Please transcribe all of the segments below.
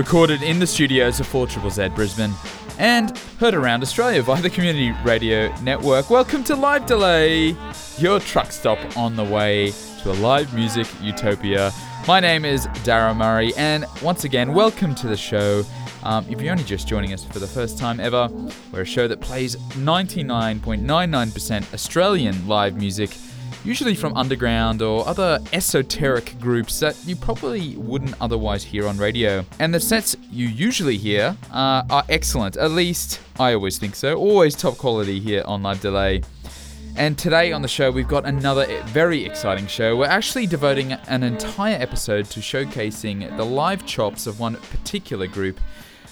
Recorded in the studios of 4 Z Brisbane and heard around Australia via the Community Radio Network. Welcome to Live Delay, your truck stop on the way to a live music utopia. My name is Dara Murray, and once again, welcome to the show. Um, if you're only just joining us for the first time ever, we're a show that plays 99.99% Australian live music usually from underground or other esoteric groups that you probably wouldn't otherwise hear on radio. And the sets you usually hear uh, are excellent, at least I always think so, always top quality here on Live Delay. And today on the show, we've got another very exciting show. We're actually devoting an entire episode to showcasing the live chops of one particular group.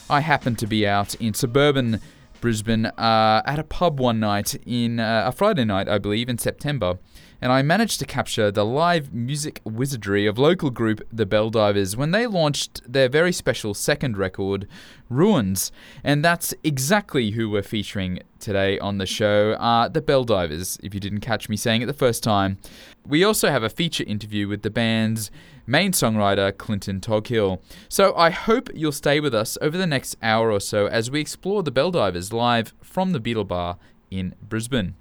I happened to be out in suburban Brisbane uh, at a pub one night in uh, a Friday night, I believe, in September and I managed to capture the live music wizardry of local group The Belldivers when they launched their very special second record, Ruins. And that's exactly who we're featuring today on the show, uh, The Belldivers, if you didn't catch me saying it the first time. We also have a feature interview with the band's main songwriter, Clinton Toghill. So I hope you'll stay with us over the next hour or so as we explore The Belldivers live from the Beetle Bar in Brisbane.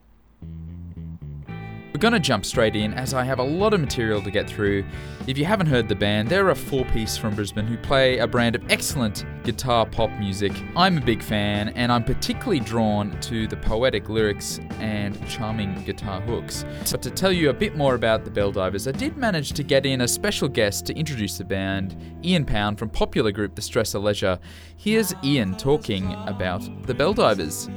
We're gonna jump straight in as I have a lot of material to get through. If you haven't heard the band, they're a four piece from Brisbane who play a brand of excellent guitar pop music. I'm a big fan and I'm particularly drawn to the poetic lyrics and charming guitar hooks. So, to tell you a bit more about the Belldivers, I did manage to get in a special guest to introduce the band, Ian Pound from popular group The Stress of Leisure. Here's Ian talking about the Belldivers.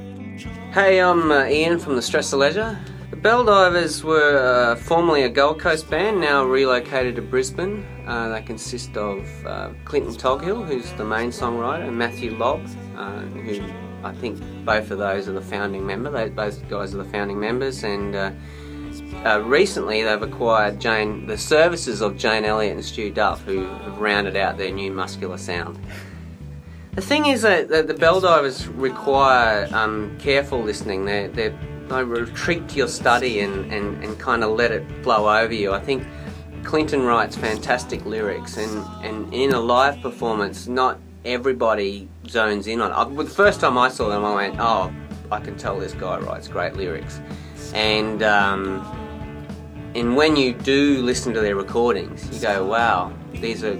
Hey, I'm uh, Ian from The Stress of Leisure. Belldivers were uh, formerly a Gold Coast band, now relocated to Brisbane. Uh, they consist of uh, Clinton Toghill, who's the main songwriter, and Matthew Lobb, uh, who I think both of those are the founding member. They, those guys are the founding members, and uh, uh, recently they've acquired Jane, the services of Jane Elliott and Stu Duff, who have rounded out their new muscular sound. The thing is that the, the Belldivers require um, careful listening. They're, they're I retreat to your study and, and, and kind of let it flow over you. I think Clinton writes fantastic lyrics, and, and in a live performance, not everybody zones in on it. The first time I saw them, I went, oh, I can tell this guy writes great lyrics. And, um, and when you do listen to their recordings, you go, wow, these are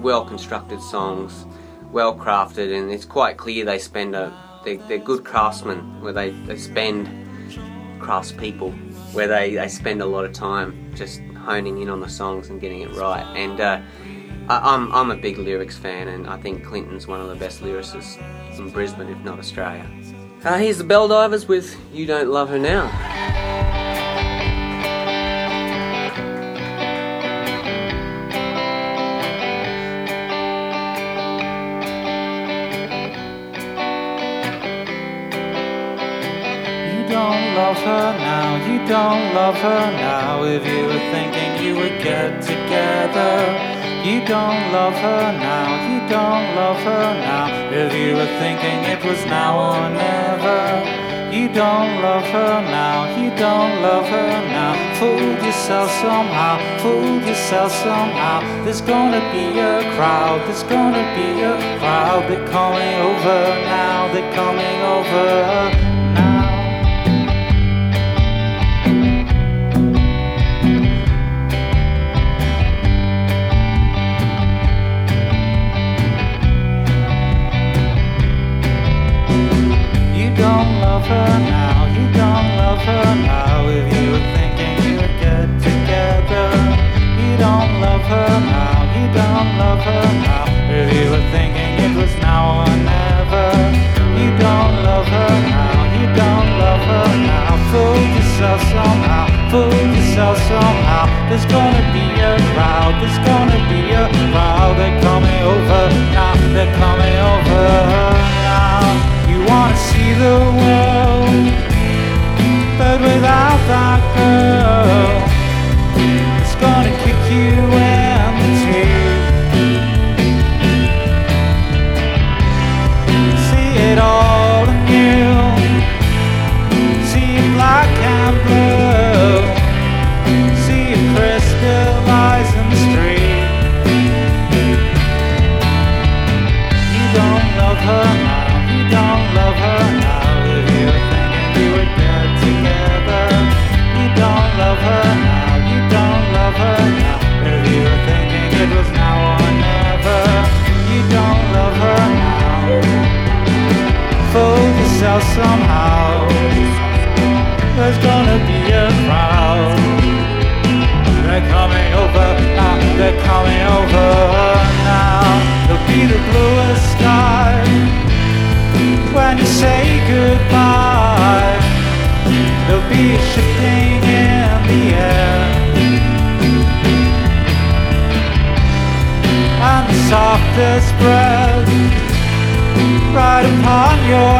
well constructed songs, well crafted, and it's quite clear they spend a, they're, they're good craftsmen where they, they spend craftspeople where they, they spend a lot of time just honing in on the songs and getting it right. And uh, I, am I'm, I'm a big lyrics fan, and I think Clinton's one of the best lyricists in Brisbane, if not Australia. Uh, here's the Belldivers with You Don't Love Her Now. Love her now, you don't love her now. If you were thinking you would get together, you don't love her now, you don't love her now. If you were thinking it was now or never, you don't love her now, you don't love her now. Fool yourself somehow, fool yourself somehow. There's gonna be a crowd, there's gonna be a crowd. They're coming over now, they're coming over. In the air. And the softest breath right upon your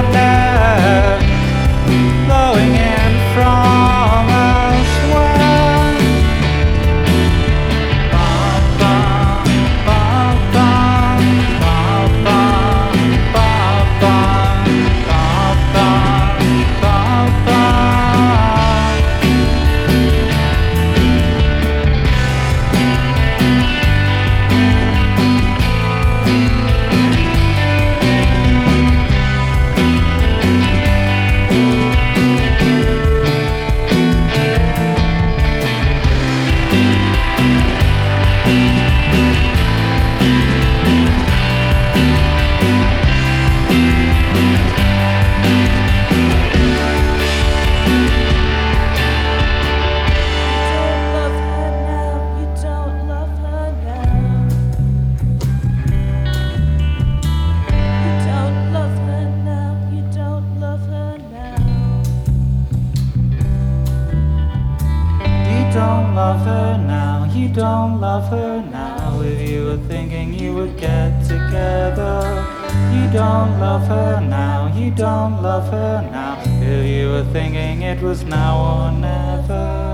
don't love her now, you don't love her now. If you were thinking it was now or never.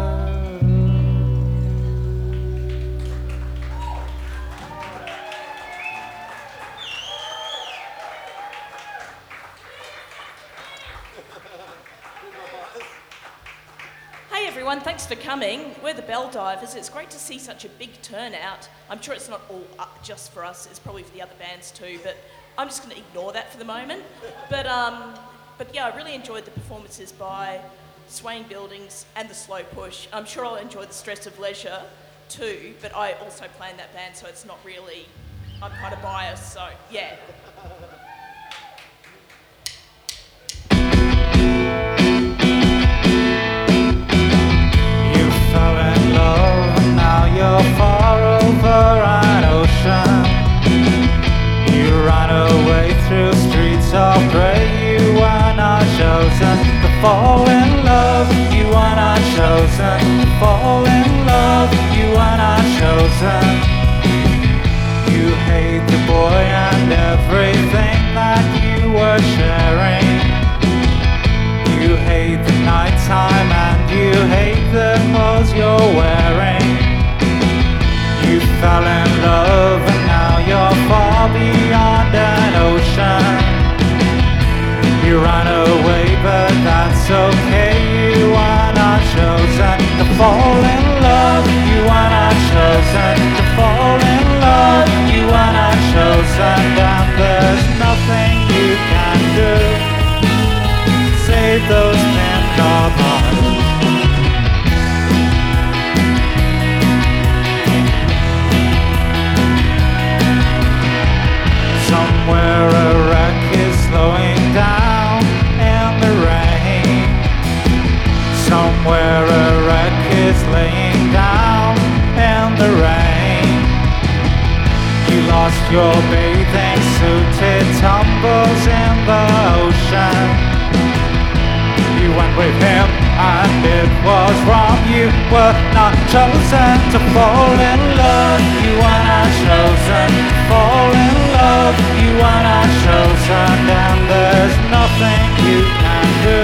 Thanks for coming. We're the Belldivers. It's great to see such a big turnout. I'm sure it's not all up just for us, it's probably for the other bands too, but I'm just going to ignore that for the moment. But, um, but yeah, I really enjoyed the performances by Swaying Buildings and the Slow Push. I'm sure I'll enjoy the Stress of Leisure too, but I also play in that band, so it's not really, I'm kind of biased, so yeah. You fell in love now you're far over fall in love. You were not chosen fall in love. You were not chosen. You hate the boy and everything that you were sharing. You hate the nighttime and you hate the clothes you're wearing. You fell in love and now you're far beyond an ocean. You ran away, that's okay. You are not chosen to fall in love. You are not chosen to fall in love. You are not chosen, and there's nothing you can do save those your bathing suit, it tumbles in the ocean. You went with him, and it was wrong. You were not chosen to fall in love. You were not chosen fall in love. You were not chosen, and there's nothing you can do.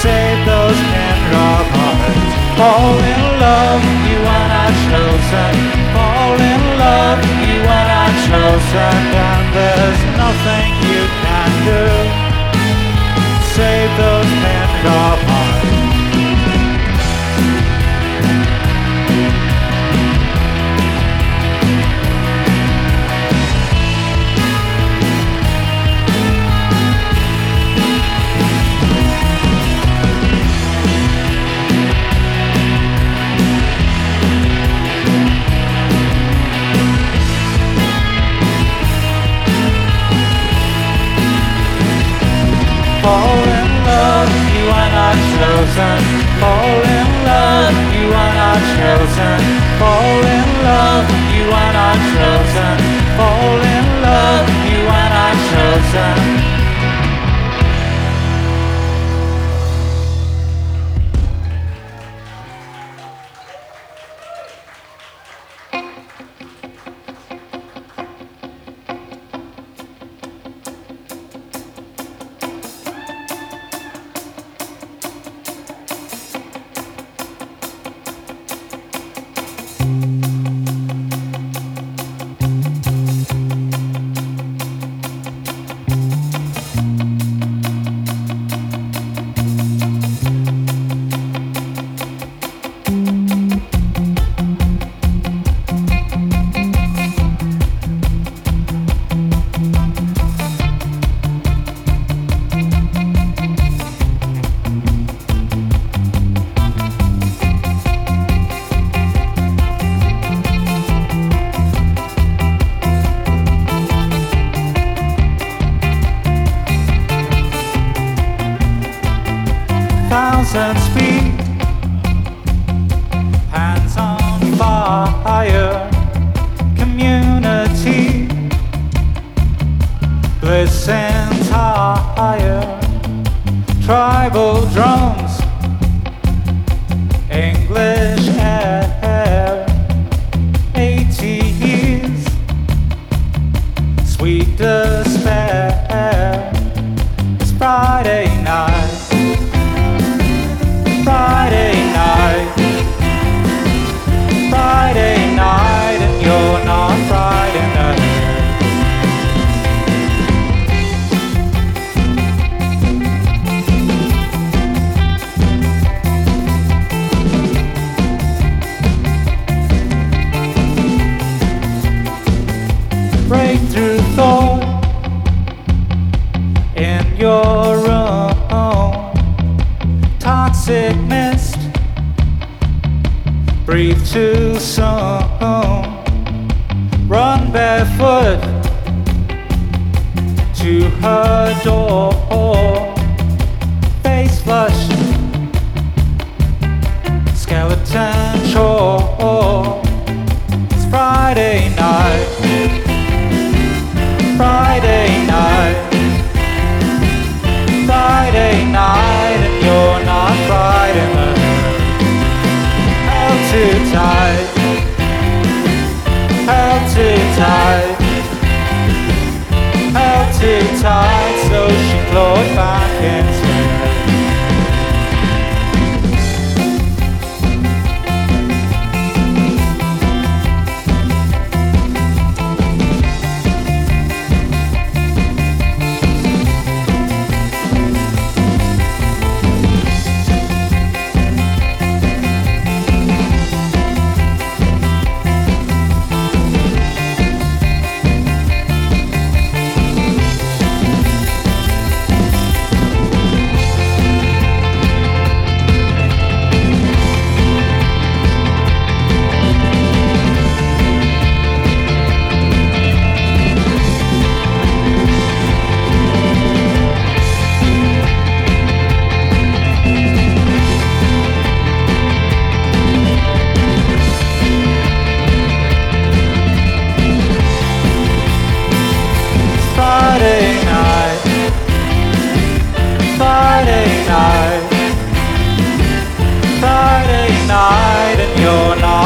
Save those pin-drop hearts. Fall in love. You were not chosen. Fall in love love me when I'm chosen And there's nothing you can do Save those men of mine chosen. Fall in love, you are not chosen. Fall in love, you are not chosen. Fall in love, you are not chosen. Breathe too soon. Run barefoot to her door. Face flush. Skeleton chore. It's Friday night. Friday night. Friday night and you're not too tight, held too tight, held too tight, so she clawed back instead. Friday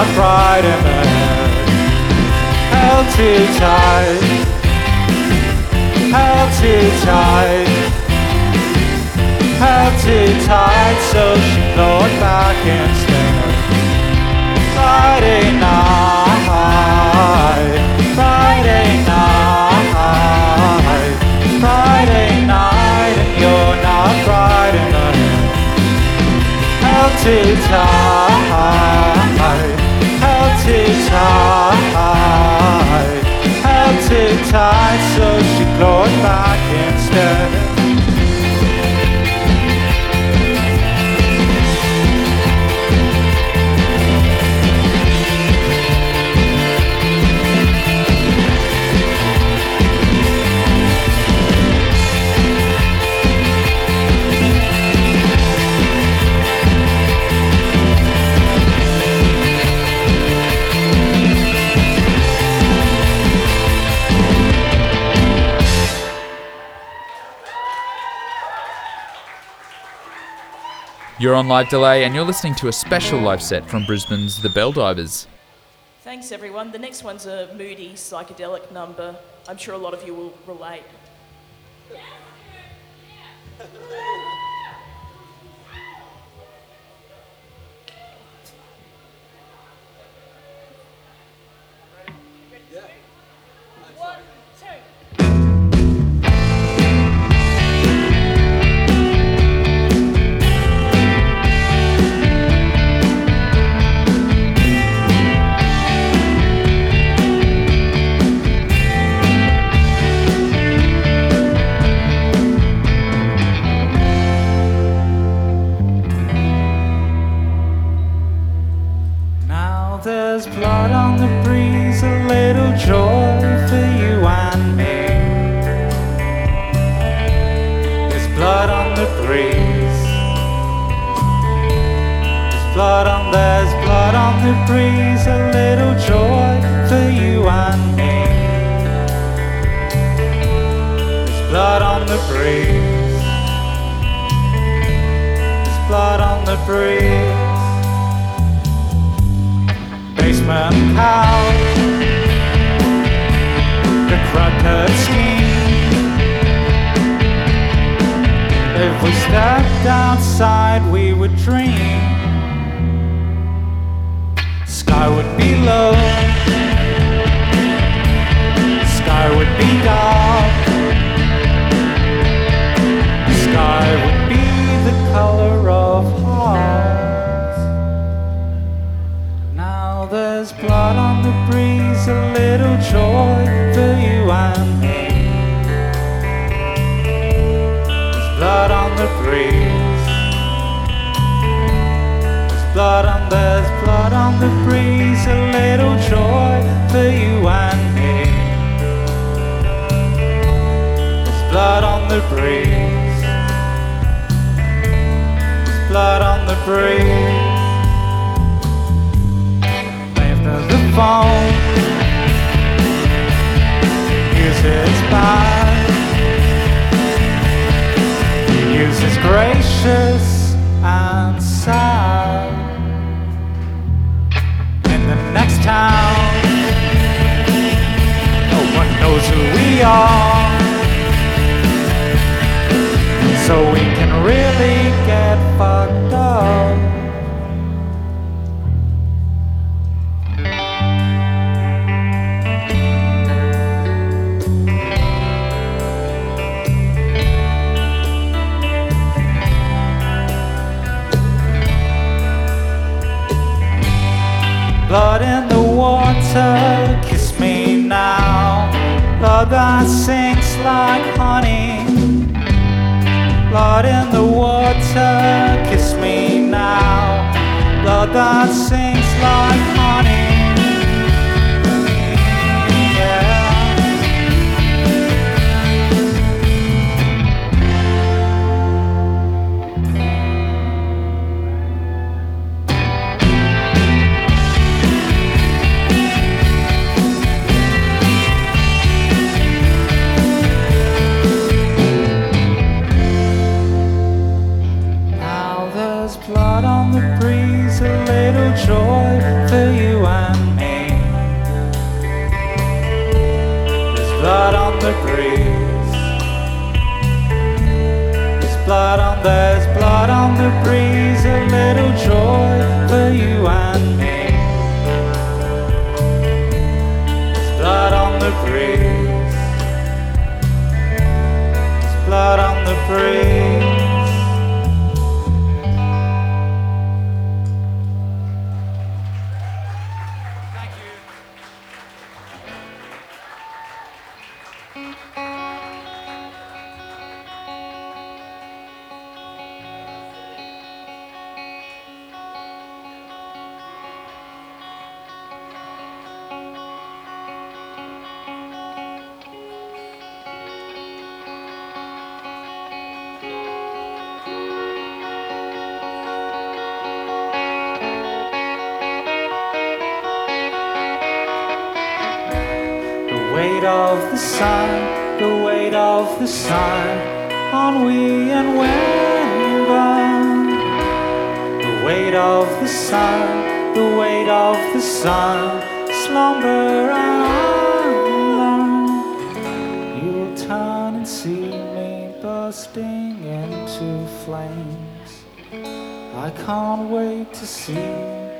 you're not Friday night. Held too tight, held too tight, held too tight, so she clawed back instead. Friday night, Friday night, Friday night, and you're not Friday night. Held too tight, too You're on live delay and you're listening to a special live set from Brisbane's The Belldivers. Thanks, everyone. The next one's a moody psychedelic number. I'm sure a lot of you will relate. and sad. heart sinks like honey. Blood in the water, kiss me now. Blood that sinks like honey. there's blood on the breeze, a little joy for you and me. There's blood on the breeze. There's blood on the breeze. the sun, the weight of the sun, on we and when bound. The weight of the sun, the weight of the sun, slumber and You'll turn and see me bursting into flames. I can't wait to see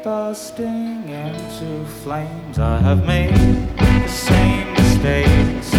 bursting into flames. I have made the same mistakes.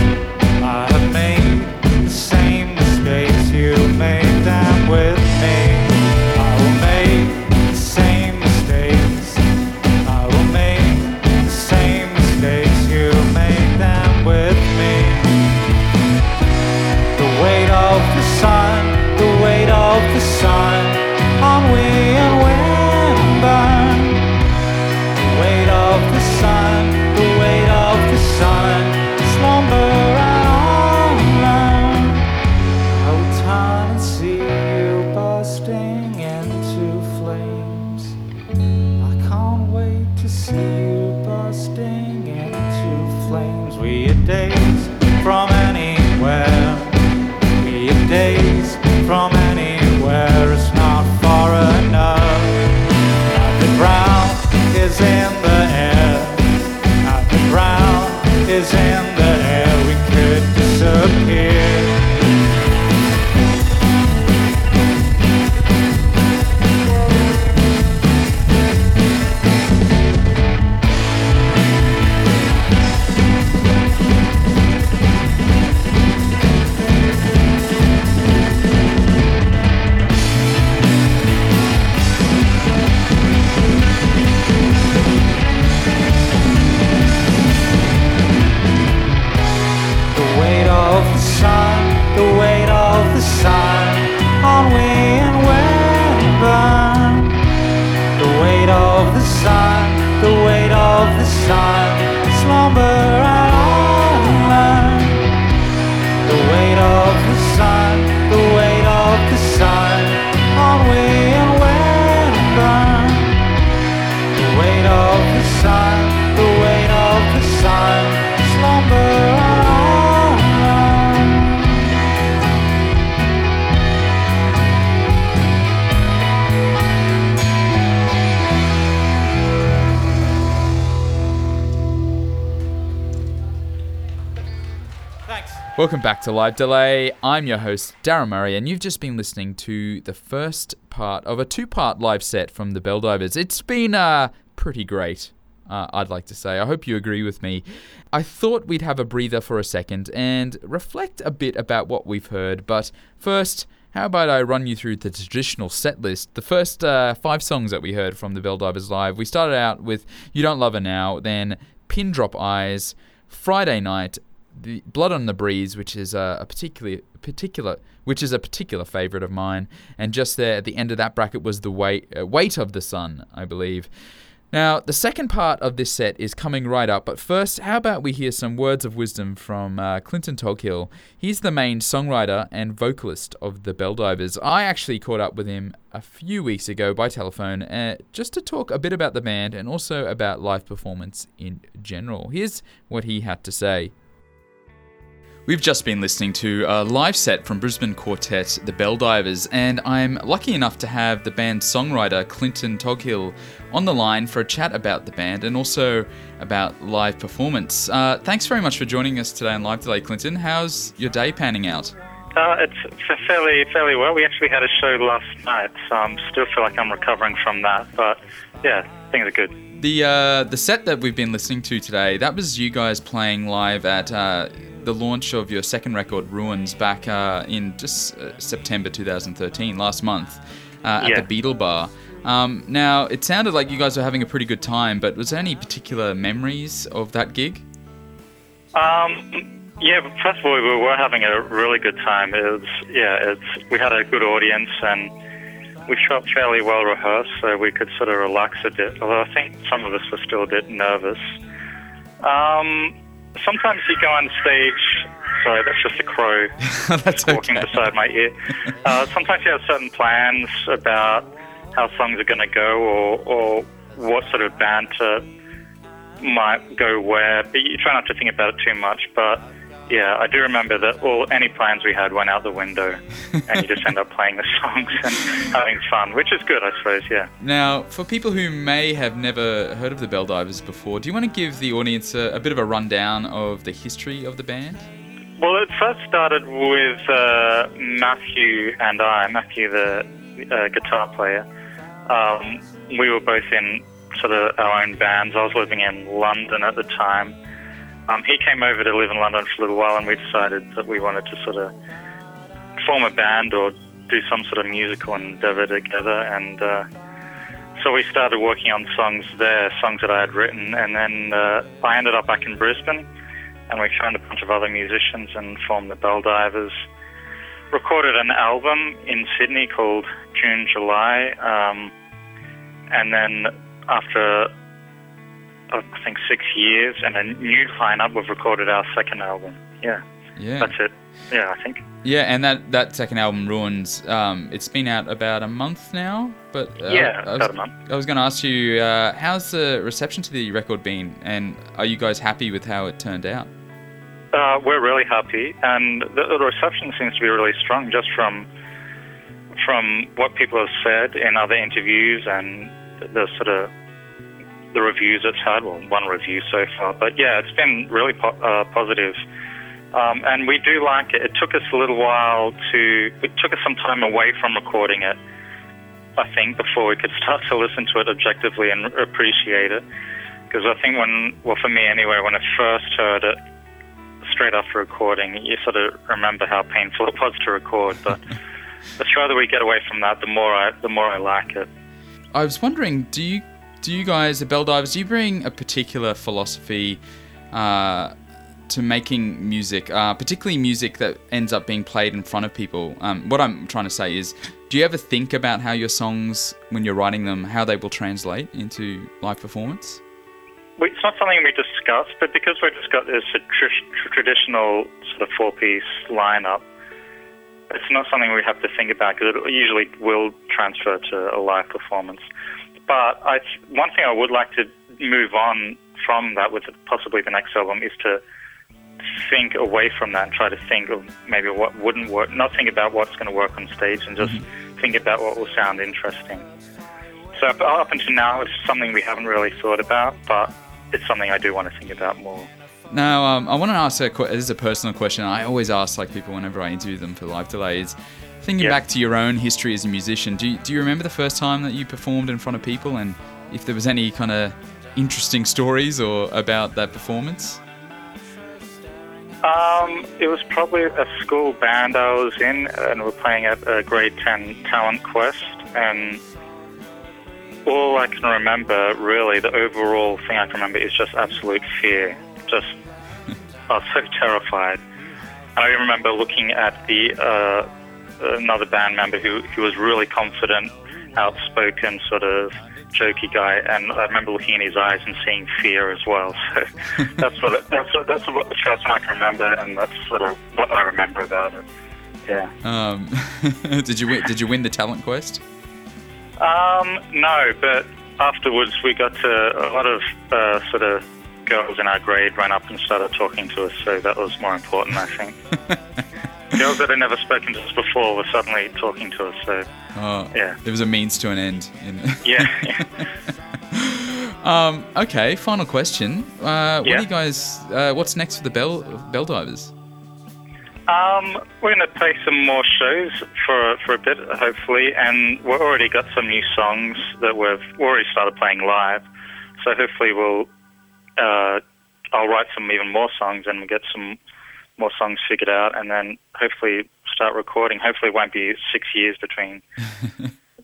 Welcome back to Live Delay. I'm your host, Darren Murray, and you've just been listening to the first part of a two part live set from the Belldivers. It's been uh, pretty great, uh, I'd like to say. I hope you agree with me. I thought we'd have a breather for a second and reflect a bit about what we've heard, but first, how about I run you through the traditional set list? The first uh, five songs that we heard from the Belldivers Live. We started out with You Don't Love Her Now, then Pin Drop Eyes, Friday Night, the Blood on the Breeze, which is a, a particularly particular, which is a particular favorite of mine, and just there at the end of that bracket was the weight uh, weight of the sun, I believe. Now, the second part of this set is coming right up, but first, how about we hear some words of wisdom from uh, Clinton Toghill? He's the main songwriter and vocalist of the Belldivers. I actually caught up with him a few weeks ago by telephone uh, just to talk a bit about the band and also about live performance in general. Here's what he had to say. We've just been listening to a live set from Brisbane quartet The Belldivers, and I'm lucky enough to have the band's songwriter Clinton Toghill on the line for a chat about the band and also about live performance. Uh, thanks very much for joining us today on Live Delay, Clinton. How's your day panning out? Uh, it's f- fairly fairly well. We actually had a show last night, so I still feel like I'm recovering from that. But yeah, things are good. The uh, the set that we've been listening to today, that was you guys playing live at uh, the launch of your second record, Ruins, back uh, in just uh, September 2013, last month, uh, at Yeah. the Beetle Bar. Um, now, it sounded like you guys were having a pretty good time, but was there any particular memories of that gig? Um, yeah, first of all, we were having a really good time. It was yeah, it's we had a good audience and we felt fairly well rehearsed, so we could sort of relax a bit. Although I think some of us were still a bit nervous. Um, sometimes you go on stage. Sorry, that's just a crow That's walking okay. beside my ear. Uh, sometimes you have certain plans about how songs are going to go or, or what sort of banter might go where, but you try not to think about it too much. But yeah, I do remember that all any plans we had went out the window, and you just end up playing the songs and having fun, which is good, I suppose. Yeah. Now, for people who may have never heard of the Belldivers before, do you want to give the audience a, a bit of a rundown of the history of the band? Well, it first started with uh, Matthew and I, Matthew, the uh, guitar player. Um, we were both in sort of our own bands. I was living in London at the time. Um, he came over to live in London for a little while, and we decided that we wanted to sort of form a band or do some sort of musical endeavor together. And uh, so we started working on songs there, songs that I had written, and then uh, I ended up back in Brisbane, and we found a bunch of other musicians and formed the Belldivers. Recorded an album in Sydney called June July, um, and then after I think six years and a new lineup, we've recorded our second album. Yeah, Yeah. that's it. Yeah, I think. Yeah, and that, that second album, Ruins, um, it's been out about a month now. But uh, Yeah, I was, about a month. I was going to ask you, uh, how's the reception to the record been, and are you guys happy with how it turned out? Uh, we're really happy, and the, the reception seems to be really strong, just from from what people have said in other interviews and the sort of the reviews it's had. Well, one review so far, but yeah, it's been really po- uh, positive. Um, and we do like it. It took us a little while to. It took us some time away from recording it. I think before we could start to listen to it objectively and appreciate it. Because I think when, well, for me anyway, when I first heard it, straight after recording, you sort of remember how painful it was to record. But the further we get away from that, the more I, the more I like it. I was wondering, do you do you guys, the Belldivers, do you bring a particular philosophy uh, to making music, uh, particularly music that ends up being played in front of people? Um, what I'm trying to say is, do you ever think about how your songs, when you're writing them, how they will translate into live performance? It's not something we discuss, but because we've just got this traditional sort of four-piece lineup, it's not something we have to think about because it usually will transfer to a live performance. But I, one thing I would like to move on from that with possibly the next album is to think away from that and try to think of maybe what wouldn't work, not think about what's going to work on stage and just think about what will sound interesting. So up, up until now, it's something we haven't really thought about, but it's something I do want to think about more. Now, um, I want to ask a this is a personal question. I always ask like people whenever I interview them for live delays. Thinking Yeah. back to your own history as a musician, do you, do you remember the first time that you performed in front of people, and if there was any kind of interesting stories or about that performance? Um, it was probably a school band I was in, and we are playing at a grade 10 talent quest. And all I can remember, really, the overall thing I can remember is just absolute fear. Just, I was so terrified. I remember looking at the uh, another band member who, who was really confident, outspoken, sort of jokey guy, and I remember looking in his eyes and seeing fear as well. So that's what it, that's what, that's what the first I can remember, and that's sort of what I remember about it. Yeah. Um, did you win, did you win the talent quest? Um, no, but afterwards we got to a lot of uh, sort of girls in our grade ran up and started talking to us, so that was more important, I think. Girls that had never spoken to us before were suddenly talking to us, so Oh, Yeah. it was a means to an end. In yeah. um, okay, final question. Uh, what Yeah. you guys? Uh, what's next for the Bell Bell Divers? Um, we're going to play some more shows for for a bit, hopefully, and we've already got some new songs that we've already started playing live. So hopefully we'll uh, I'll write some even more songs and get some more songs figured out, and then hopefully start recording. Hopefully, it won't be six years between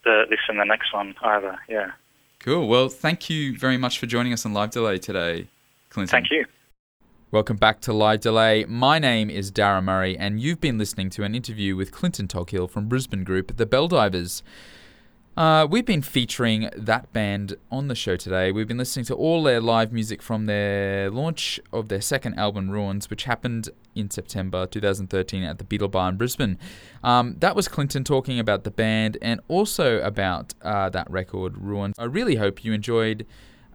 the this and the next one either. Yeah. Cool. Well, thank you very much for joining us on Live Delay today, Clinton. Thank you. Welcome back to Live Delay. My name is Darren Murray, and you've been listening to an interview with Clinton Toghill from Brisbane group The Belldivers. Uh, we've been featuring that band on the show today. We've been listening to all their live music from their launch of their second album, Ruins, which happened in September 2013 at the Beetle Bar in Brisbane. Um, that was Clinton talking about the band and also about uh, that record, Ruins. I really hope you enjoyed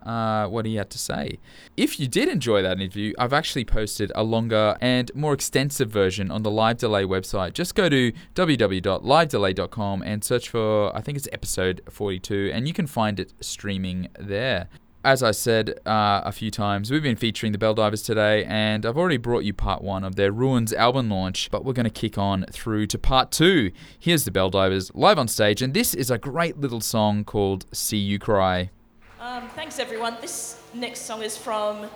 uh, what he had to say. If you did enjoy that interview, I've actually posted a longer and more extensive version on the Live Delay website. Just go to www.livedelay.com and search for, I think it's episode 42, and you can find it streaming there as I said uh, a few times, we've been featuring the Belldivers today, and I've already brought you part one of their Ruins album launch, but we're going to kick on through to part two. Here's the Belldivers live on stage, and this is a great little song called See You Cry. Um, thanks, everyone. This next song is from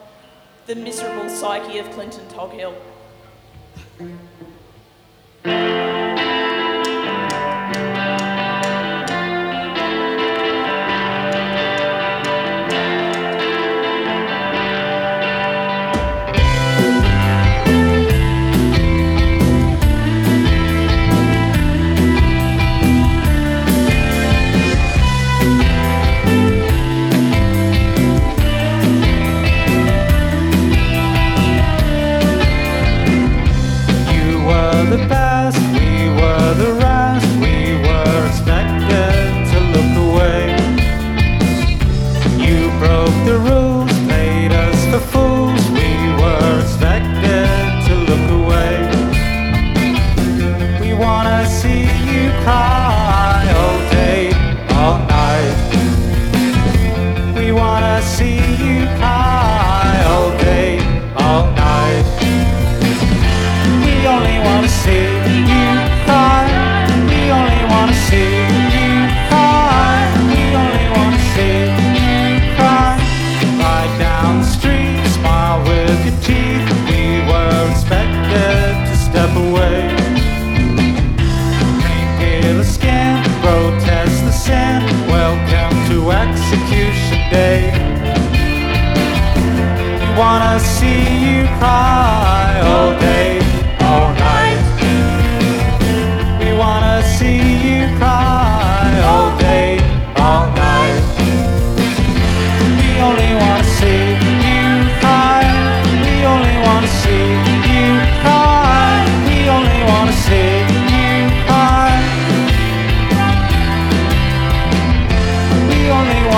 The Miserable Psyche of Clinton Toghill.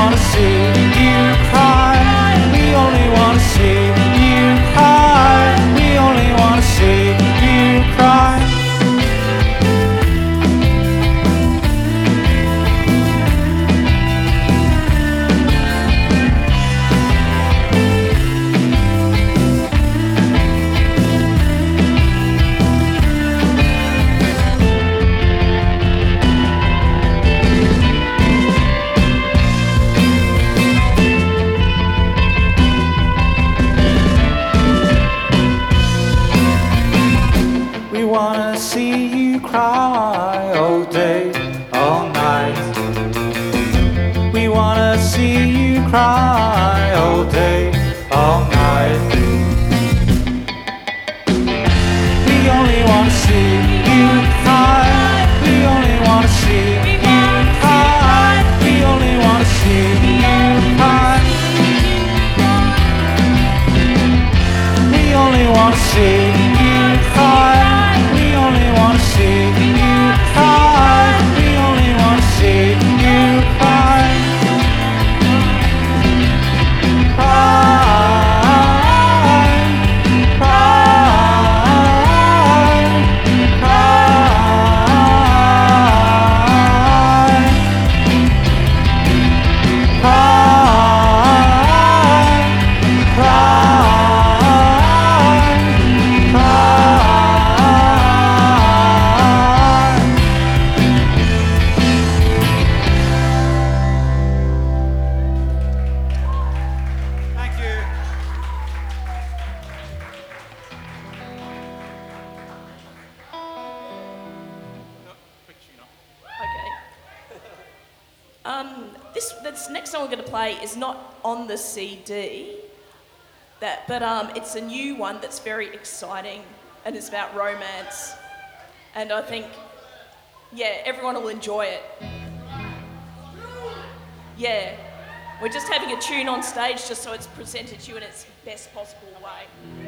Wanna see Um, this, this next song we're going to play is not on the CD, that, but um, it's a new one that's very exciting and it's about romance. And I think, yeah, everyone will enjoy it. Yeah, we're just having a tune on stage just so it's presented to you in its best possible way.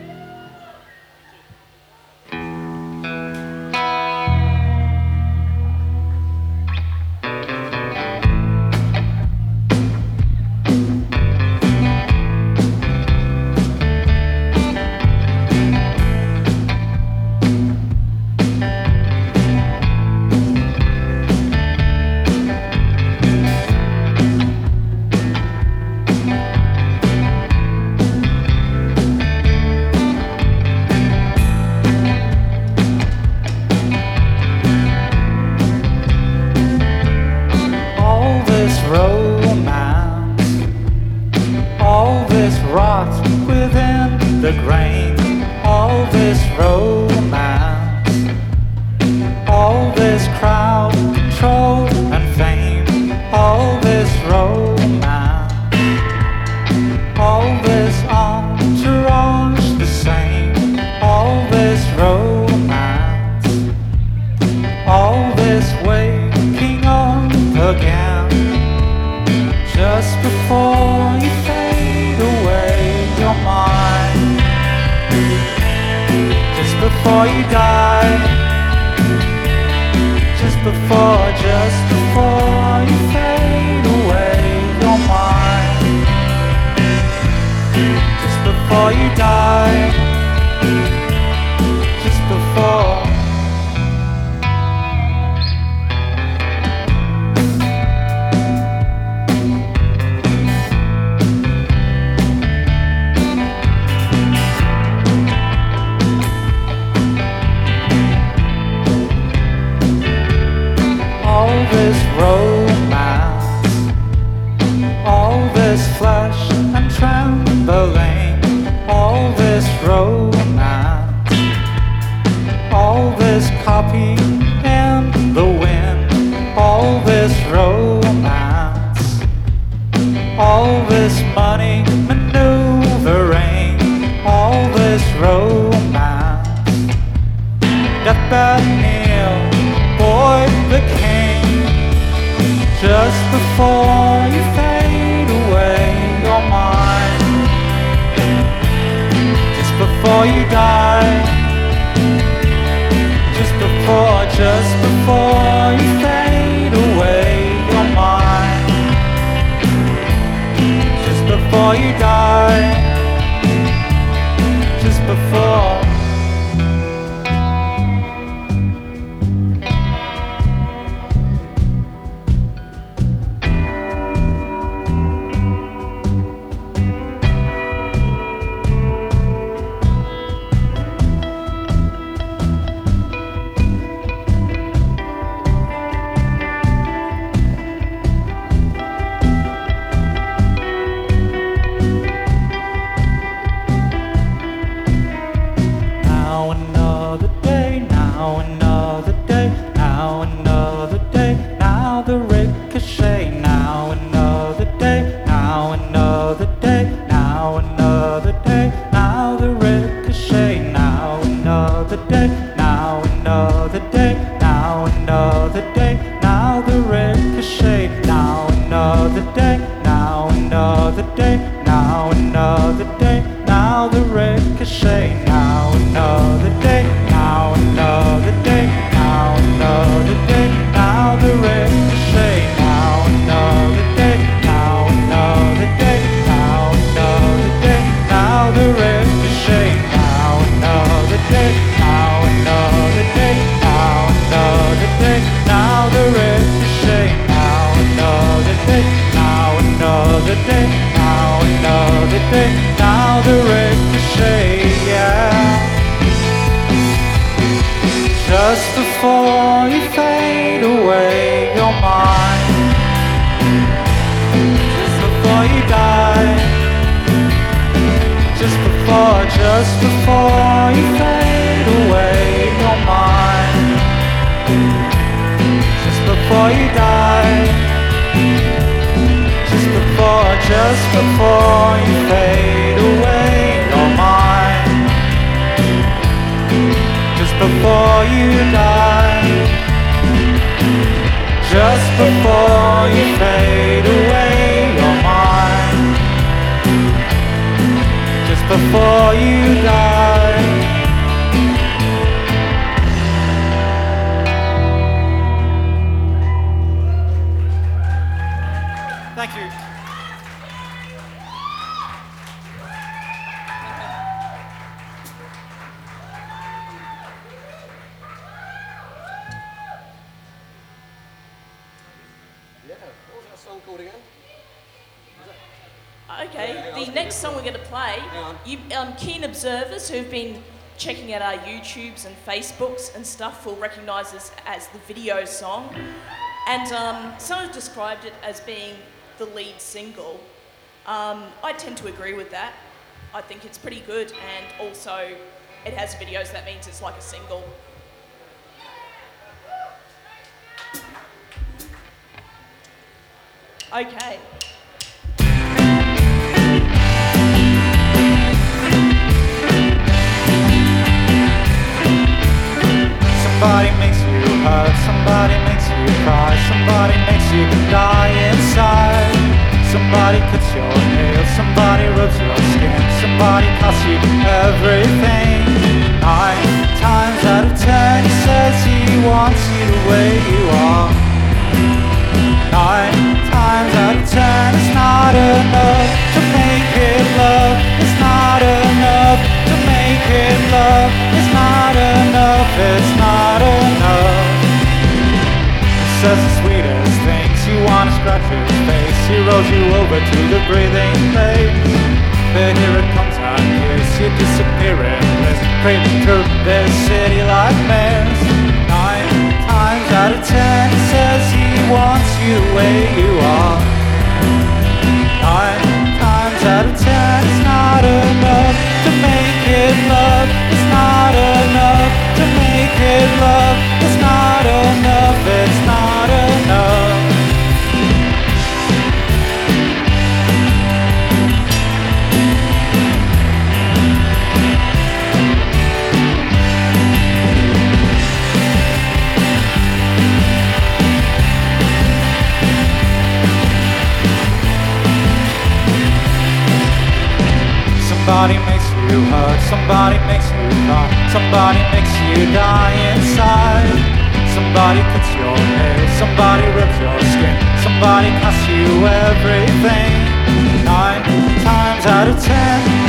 song we're going to play, you, um, keen observers who've been checking out our YouTubes and Facebooks and stuff will recognise this as the video song. And um, some have described it as being the lead single. Um, I tend to agree with that. I think it's pretty good, and also it has videos, that means it's like a single. Okay. Somebody makes you hurt, somebody makes you cry, somebody makes you die inside. Somebody cuts your nails, somebody rubs your skin, somebody costs you everything. Nine times out of ten, he says he wants you the way you are. Nine times out of ten, it's not enough to make it love. It's not enough to make it love enough, it's not enough. He says the sweetest things, you wanna scratch his face. He rolls you over to the breathing place. But here it comes I kiss you, disappear disappearing. There's creeping through this city like mares. Nine times out of ten, says he wants you where you are. Somebody cuts your hair, somebody rips your skin, somebody costs you everything. Nine times out of ten,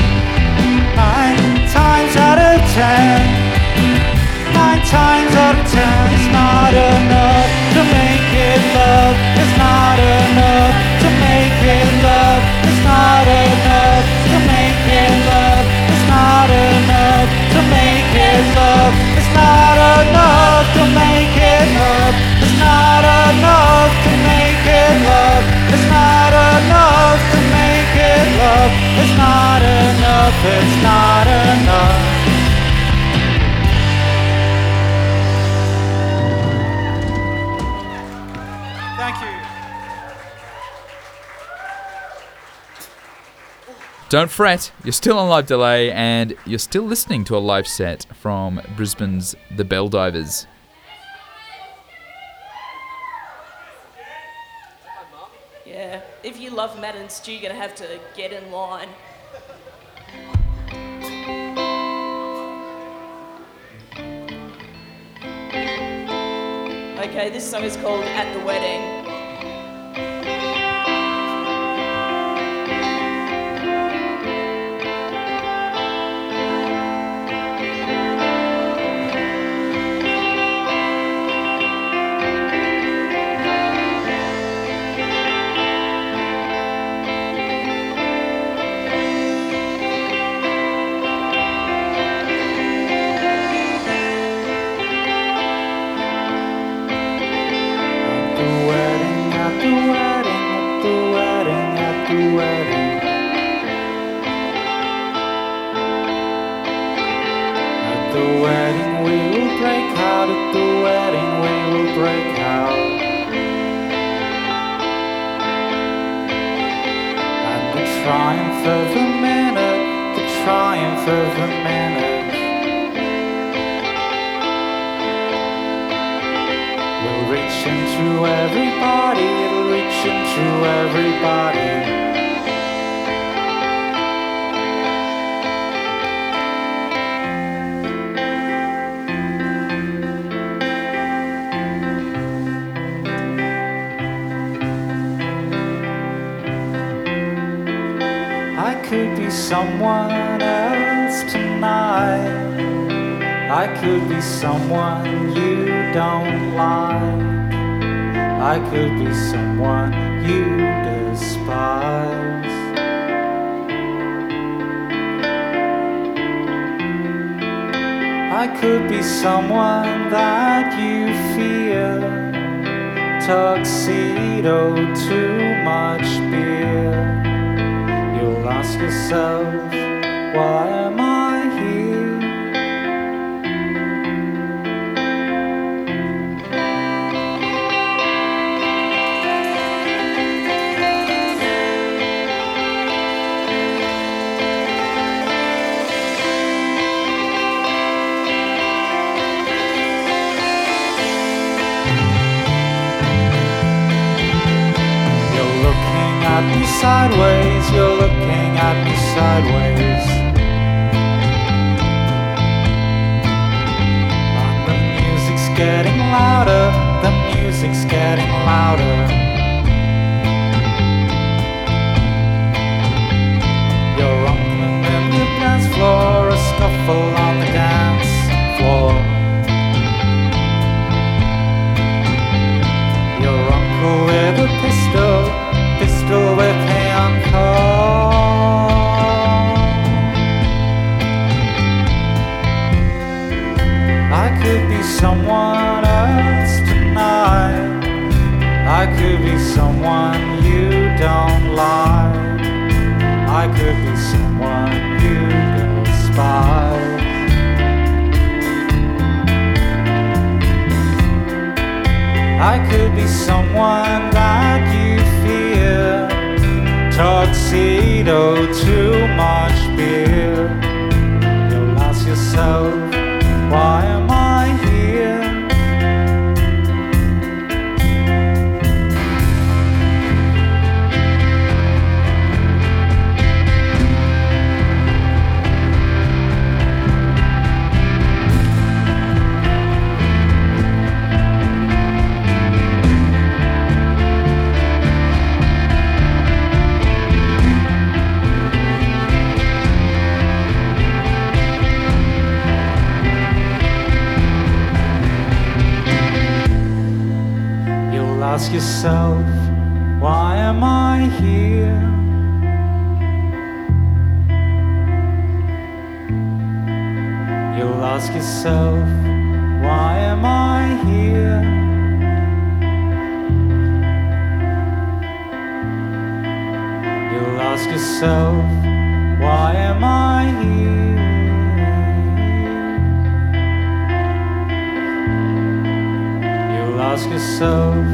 Don't fret, you're still on live delay and you're still listening to a live set from Brisbane's The Belldivers. Yeah, if you love Matt and Stu, you're gonna have to get in line. Okay, this song is called At the Wedding. Tuxedo, too much beer. You'll ask yourself, why sideways, you're looking at me sideways. And the music's getting louder, the music's getting louder. You're rumbling in the dance floor, a scuffle on the dance floor. Your uncle with a pistol, pistol with could be someone else tonight. I could be someone you don't like. I could be someone you despise. I could be someone that you fear. Tuxedo, too much beer. You'll ask yourself why. Yourself, why am I here? You'll ask yourself, why am I here? You'll ask yourself, why am I here? Ask yourself,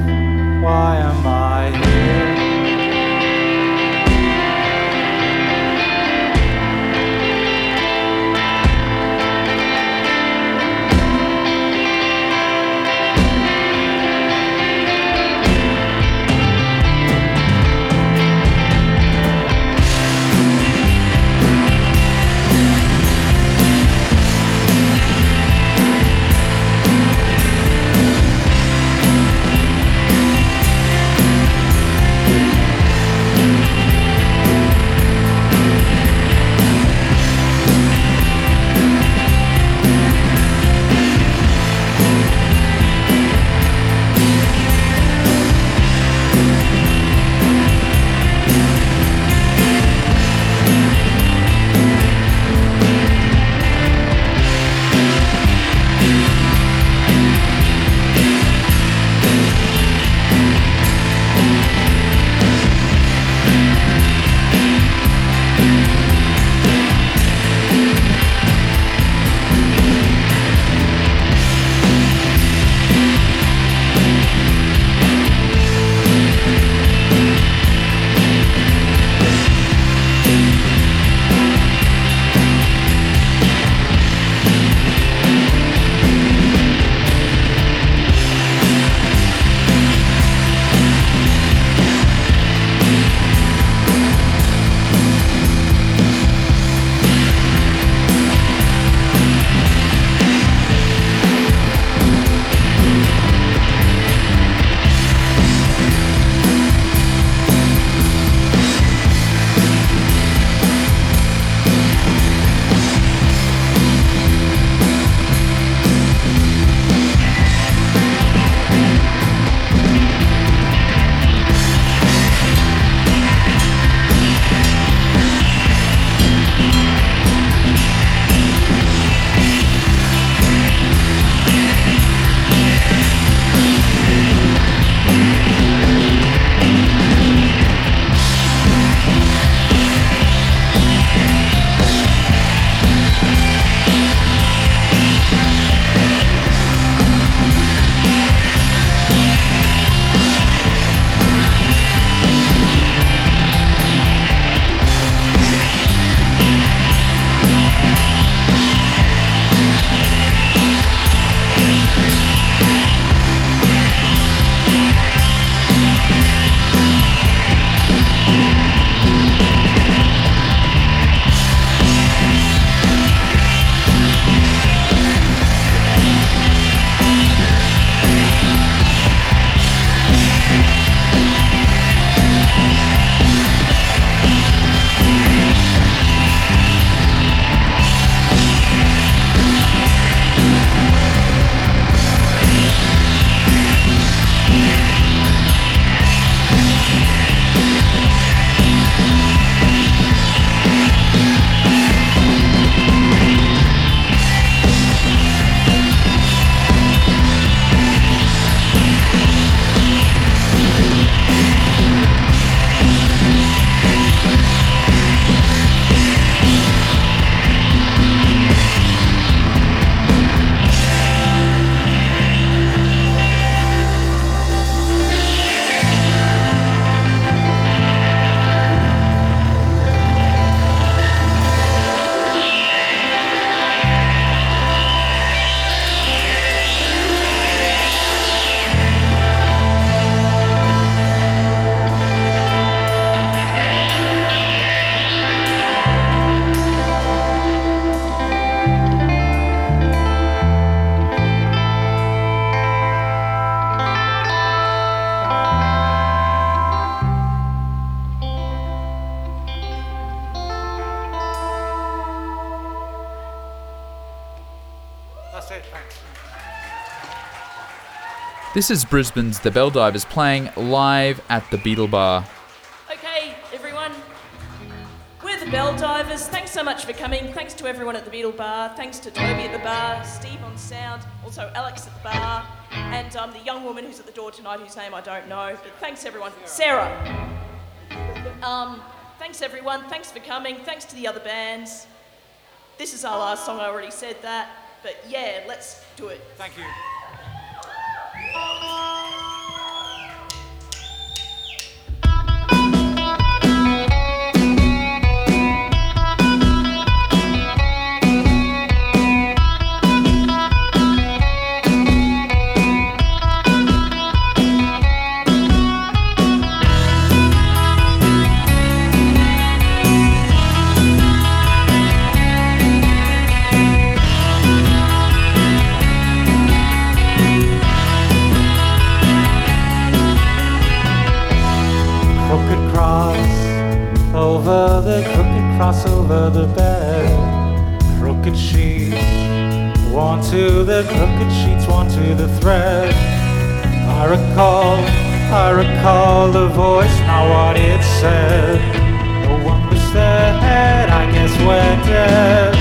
This is Brisbane's The Belldivers playing live at the Beetle Bar. Okay, everyone. We're the Belldivers. Thanks so much for coming. Thanks to everyone at the Beetle Bar. Thanks to Toby at the bar, Steve on sound, also Alex at the bar, and um, the young woman who's at the door tonight, whose name I don't know. But thanks, everyone. Sarah. Um, thanks, everyone. Thanks for coming. Thanks to the other bands. This is our last song. I already said that. But yeah, let's do it. Thank you. Over the bed. Crooked sheets, one to the crooked sheets, one to the thread. I recall, I recall the voice, now what it said. No one was there, I guess we're dead.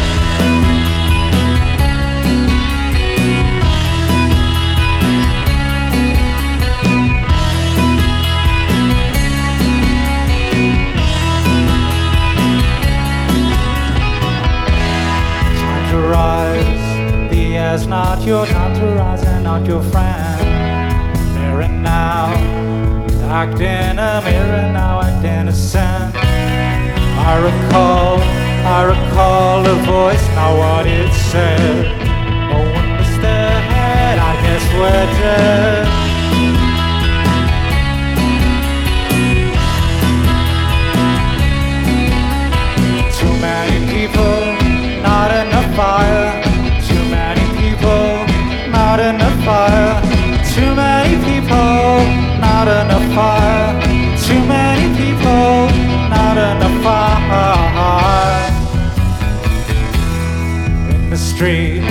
Rise. The air's not your rise and not your friend. Mirror now, act in a mirror now, act in a sense. I recall, I recall the voice, now what it said. Was there, I guess we're dead. Fire. Too many people, not enough fire. Too many people, not enough fire. In the street,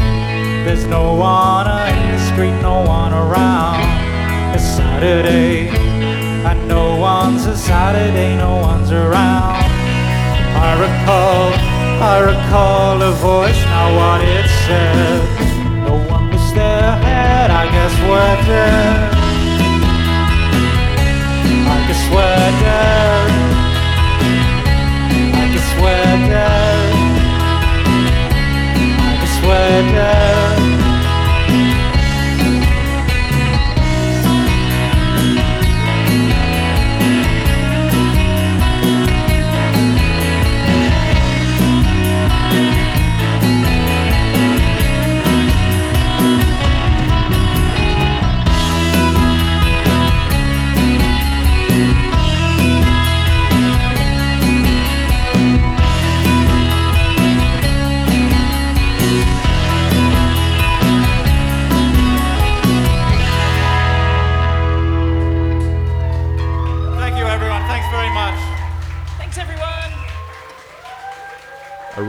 there's no one in the street, no one around. It's Saturday, and no one's a Saturday, no one's around. I recall, I recall a voice, now what it said. And I guess we're dead. I guess we're dead. I guess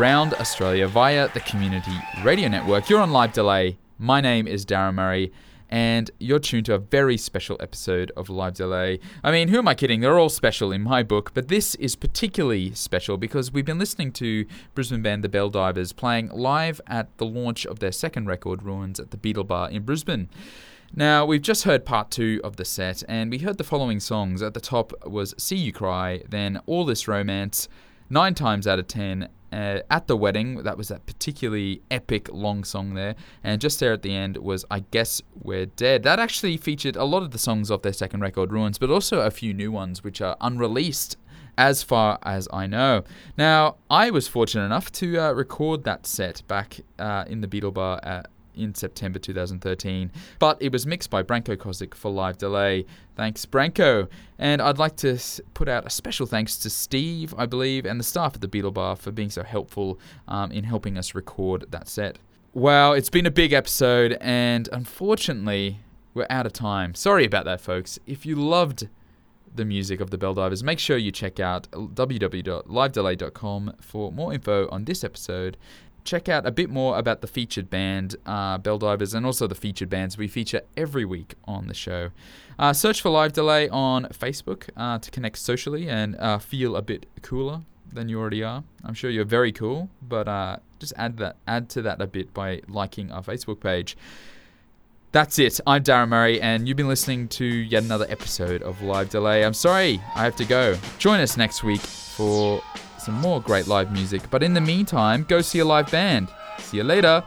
around Australia via the Community Radio Network. You're on Live Delay. My name is Darren Murray, and you're tuned to a very special episode of Live Delay. I mean, who am I kidding? They're all special in my book, but this is particularly special because we've been listening to Brisbane band The Belldivers playing live at the launch of their second record, Ruins, at the Beetle Bar in Brisbane. Now, we've just heard part two of the set, and we heard the following songs. At the top was See You Cry, then All This Romance, Nine Times Out of Ten, uh, At the Wedding, that was that particularly epic long song there, and just there at the end was I Guess We're Dead. That actually featured a lot of the songs off their second record, Ruins, but also a few new ones which are unreleased. As far as I know. Now, I was fortunate enough to uh, record that set back uh, in the Beetle Bar at in September 2013, but it was mixed by Branko Kozik for live delay. Thanks, Branko. And I'd like to put out a special thanks to Steve, I believe, and the staff at the Beetle Bar for being so helpful um, in helping us record that set. Wow, it's been a big episode, and unfortunately, we're out of time. Sorry about that, folks. If you loved the music of the Belldivers, make sure you check out www.livedelay.com for more info on this episode check out a bit more about the featured band, uh, Belldivers, and also the featured bands we feature every week on the show. Uh, search for Live Delay on Facebook uh, to connect socially and uh, feel a bit cooler than you already are. I'm sure you're very cool, but uh, just add that add to that a bit by liking our Facebook page. That's it. I'm Darren Murray, and you've been listening to yet another episode of Live Delay. I'm sorry, I have to go. Join us next week for some more great live music. But in the meantime, go see a live band. See you later.